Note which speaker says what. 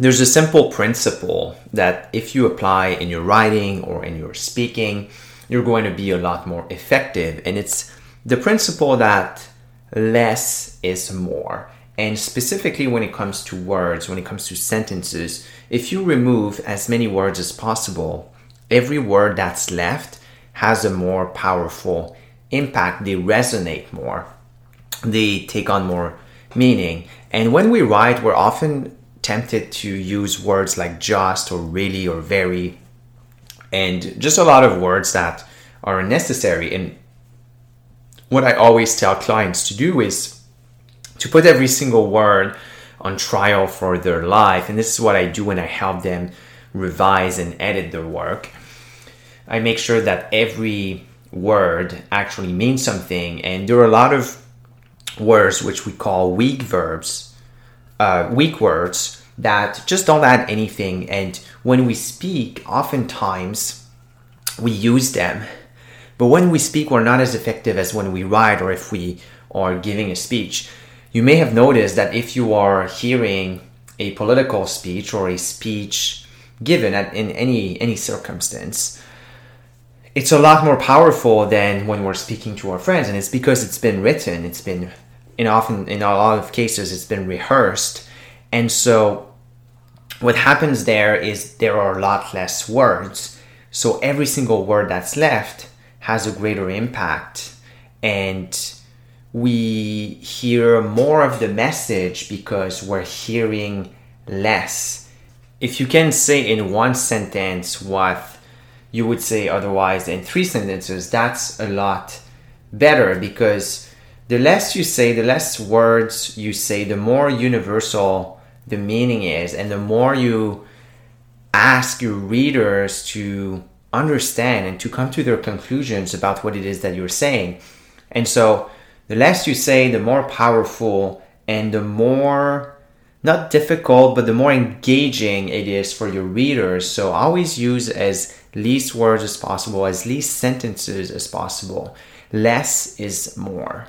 Speaker 1: There's a simple principle that if you apply in your writing or in your speaking, you're going to be a lot more effective. And it's the principle that less is more. And specifically when it comes to words, when it comes to sentences, if you remove as many words as possible, every word that's left has a more powerful impact. They resonate more, they take on more meaning. And when we write, we're often tempted to use words like just or really or very and just a lot of words that are unnecessary and what i always tell clients to do is to put every single word on trial for their life. And this is what i do when i help them revise and edit their work. I make sure that every word actually means something. And there are a lot of words which we call weak verbs uh, weak words that just don't add anything. And when we speak, oftentimes we use them. But when we speak, we're not as effective as when we write or if we are giving a speech. You may have noticed that if you are hearing a political speech or a speech given at, in any any circumstance, it's a lot more powerful than when we're speaking to our friends, and it's because it's been written, it's been often in a lot of cases it's been rehearsed. And so what happens there is there are a lot less words. So every single word that's left has a greater impact. And we hear more of the message because we're hearing less. If you can say in one sentence what you would say otherwise in three sentences that's a lot better because the less you say, the less words you say, the more universal the meaning is, and the more you ask your readers to understand and to come to their conclusions about what it is that you're saying. And so, the less you say, the more powerful and the more not difficult, but the more engaging it is for your readers. So, always use as least words as possible, as least sentences as possible. Less is more.